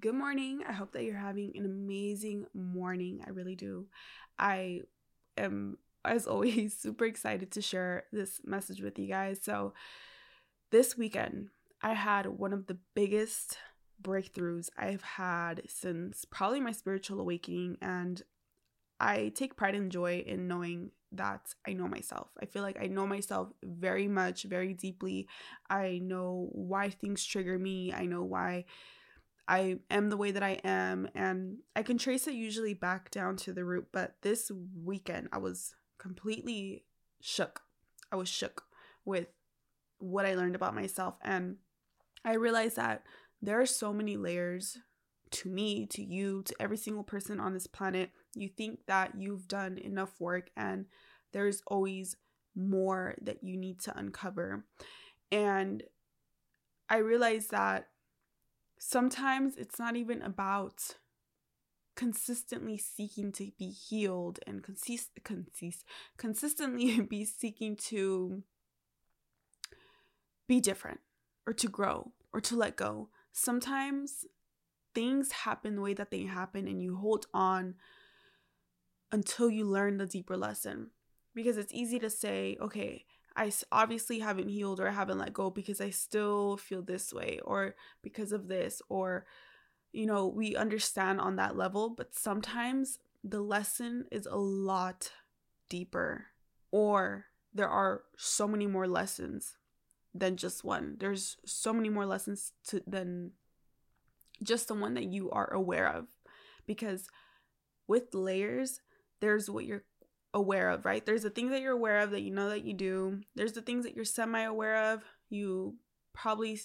Good morning. I hope that you're having an amazing morning. I really do. I am, as always, super excited to share this message with you guys. So, this weekend, I had one of the biggest breakthroughs I've had since probably my spiritual awakening. And I take pride and joy in knowing that I know myself. I feel like I know myself very much, very deeply. I know why things trigger me. I know why I am the way that I am. And I can trace it usually back down to the root. But this weekend, I was completely shook. I was shook with what I learned about myself. And I realized that there are so many layers to me, to you, to every single person on this planet. You think that you've done enough work, and there's always more that you need to uncover. And I realized that sometimes it's not even about consistently seeking to be healed and consist, consist consistently be seeking to be different or to grow or to let go. Sometimes things happen the way that they happen and you hold on until you learn the deeper lesson. Because it's easy to say, okay, I obviously haven't healed or I haven't let go because I still feel this way or because of this or you know, we understand on that level, but sometimes the lesson is a lot deeper or there are so many more lessons than just one. There's so many more lessons to than just the one that you are aware of because with layers there's what you're aware of, right? There's the things that you're aware of that you know that you do. There's the things that you're semi aware of. You probably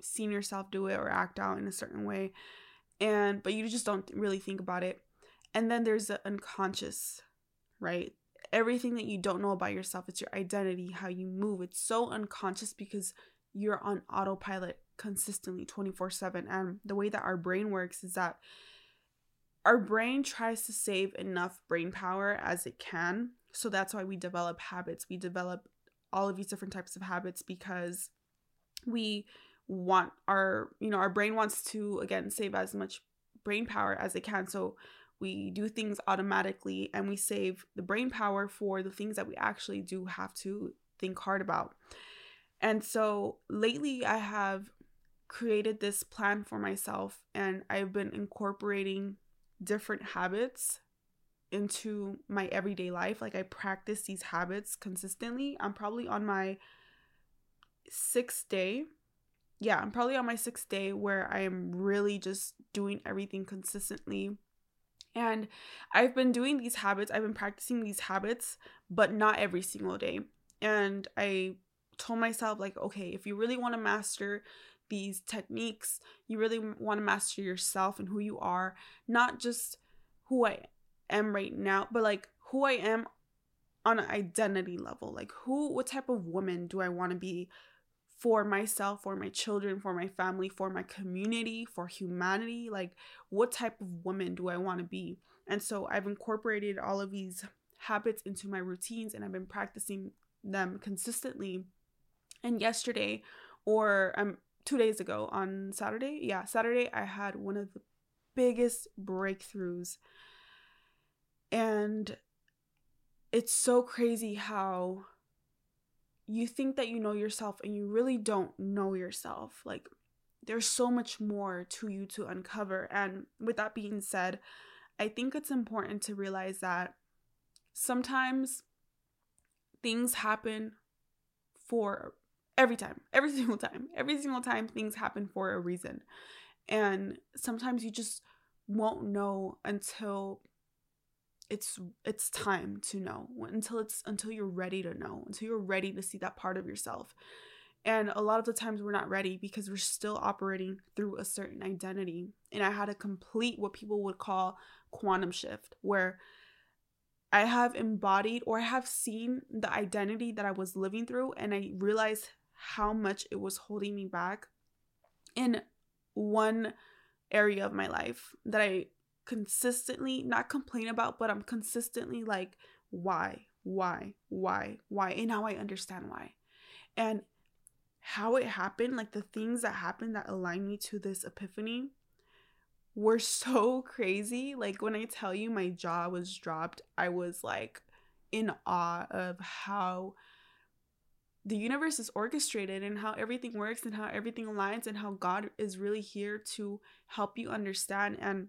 seen yourself do it or act out in a certain way. And but you just don't really think about it. And then there's the unconscious, right? Everything that you don't know about yourself, it's your identity, how you move. It's so unconscious because you're on autopilot consistently 24/7 and the way that our brain works is that our brain tries to save enough brain power as it can. So that's why we develop habits. We develop all of these different types of habits because we want our, you know, our brain wants to again save as much brain power as it can. So we do things automatically and we save the brain power for the things that we actually do have to think hard about. And so lately I have created this plan for myself and I've been incorporating different habits into my everyday life. Like I practice these habits consistently. I'm probably on my sixth day. Yeah, I'm probably on my sixth day where I am really just doing everything consistently. And I've been doing these habits, I've been practicing these habits, but not every single day. And I told myself, like, okay, if you really want to master these techniques. You really want to master yourself and who you are, not just who I am right now, but like who I am on an identity level. Like who what type of woman do I want to be for myself, for my children, for my family, for my community, for humanity? Like what type of woman do I want to be? And so I've incorporated all of these habits into my routines and I've been practicing them consistently. And yesterday or I'm two days ago on Saturday. Yeah, Saturday, I had one of the biggest breakthroughs. And it's so crazy how you think that you know yourself and you really don't know yourself. Like, there's so much more to you to uncover. And with that being said, I think it's important to realize that sometimes things happen for every time every single time every single time things happen for a reason. And sometimes you just won't know until it's it's time to know until it's until you're ready to know until you're ready to see that part of yourself. And a lot of the times we're not ready because we're still operating through a certain identity. And i had a complete what people would call quantum shift where i have embodied or i have seen the identity that i was living through and i realized how much it was holding me back in one area of my life that I consistently not complain about, but I'm consistently like, why, why, why, why? And now I understand why. And how it happened, like the things that happened that aligned me to this epiphany were so crazy. Like when I tell you my jaw was dropped, I was like in awe of how the universe is orchestrated and how everything works and how everything aligns and how God is really here to help you understand. And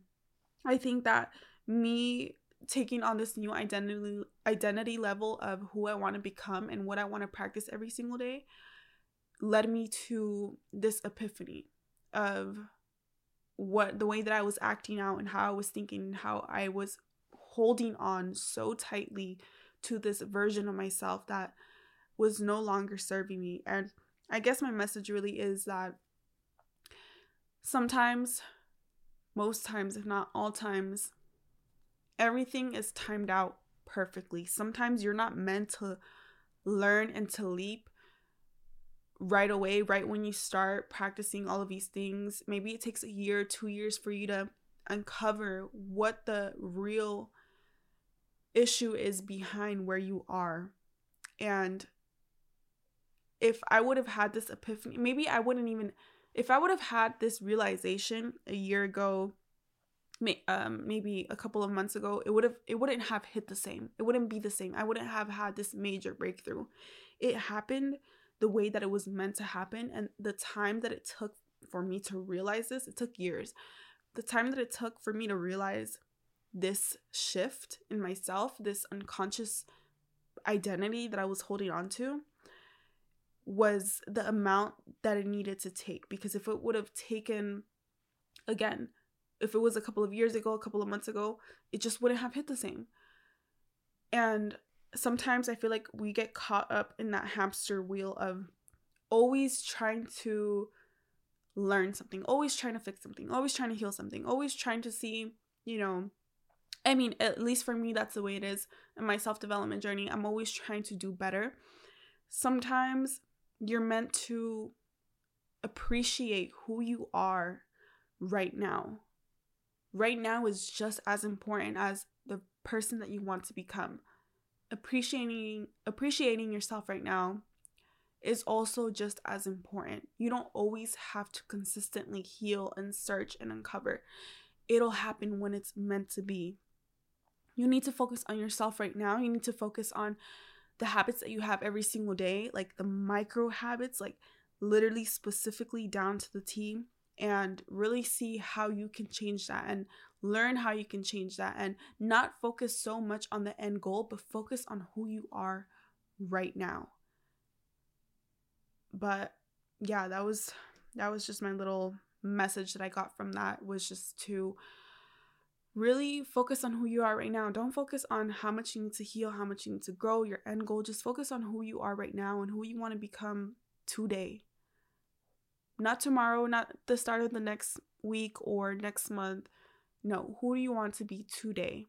I think that me taking on this new identity identity level of who I want to become and what I want to practice every single day led me to this epiphany of what the way that I was acting out and how I was thinking, and how I was holding on so tightly to this version of myself that was no longer serving me. And I guess my message really is that sometimes, most times, if not all times, everything is timed out perfectly. Sometimes you're not meant to learn and to leap right away, right when you start practicing all of these things. Maybe it takes a year, two years for you to uncover what the real issue is behind where you are. And if I would have had this epiphany, maybe I wouldn't even, if I would have had this realization a year ago, may, um, maybe a couple of months ago, it would have, it wouldn't have hit the same. It wouldn't be the same. I wouldn't have had this major breakthrough. It happened the way that it was meant to happen and the time that it took for me to realize this it took years the time that it took for me to realize this shift in myself this unconscious identity that i was holding on to was the amount that it needed to take because if it would have taken again if it was a couple of years ago a couple of months ago it just wouldn't have hit the same and sometimes I feel like we get caught up in that hamster wheel of always trying to learn something, always trying to fix something, always trying to heal something, always trying to see, you know, I mean, at least for me, that's the way it is in my self development journey. I'm always trying to do better. Sometimes you're meant to appreciate who you are right now. Right now is just as important as the person that you want to become appreciating appreciating yourself right now is also just as important. You don't always have to consistently heal and search and uncover. It'll happen when it's meant to be. You need to focus on yourself right now. You need to focus on the habits that you have every single day, like the micro habits, like literally specifically down to the T, and really see how you can change that and learn how you can change that and not focus so much on the end goal, but focus on who you are right now. But yeah, that was that was just my little message that I got from that was just to really focus on who you are right now. Don't focus on how much you need to heal, how much you need to grow, your end goal. Just focus on who you are right now and who you want to become today. Not tomorrow, not the start of the next week or next month, no, who do you want to be today?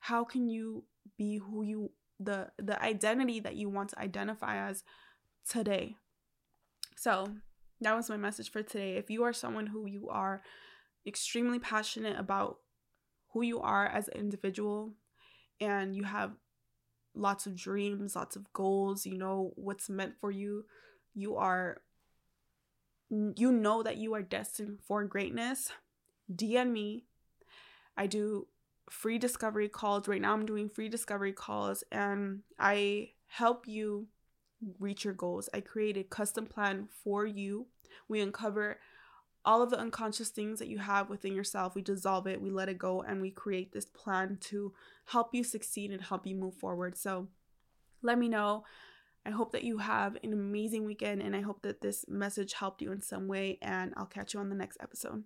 How can you be who you the the identity that you want to identify as today? So, that was my message for today. If you are someone who you are extremely passionate about who you are as an individual and you have lots of dreams, lots of goals, you know what's meant for you, you are you know that you are destined for greatness, DM me I do free discovery calls. Right now, I'm doing free discovery calls and I help you reach your goals. I create a custom plan for you. We uncover all of the unconscious things that you have within yourself. We dissolve it, we let it go, and we create this plan to help you succeed and help you move forward. So let me know. I hope that you have an amazing weekend and I hope that this message helped you in some way. And I'll catch you on the next episode.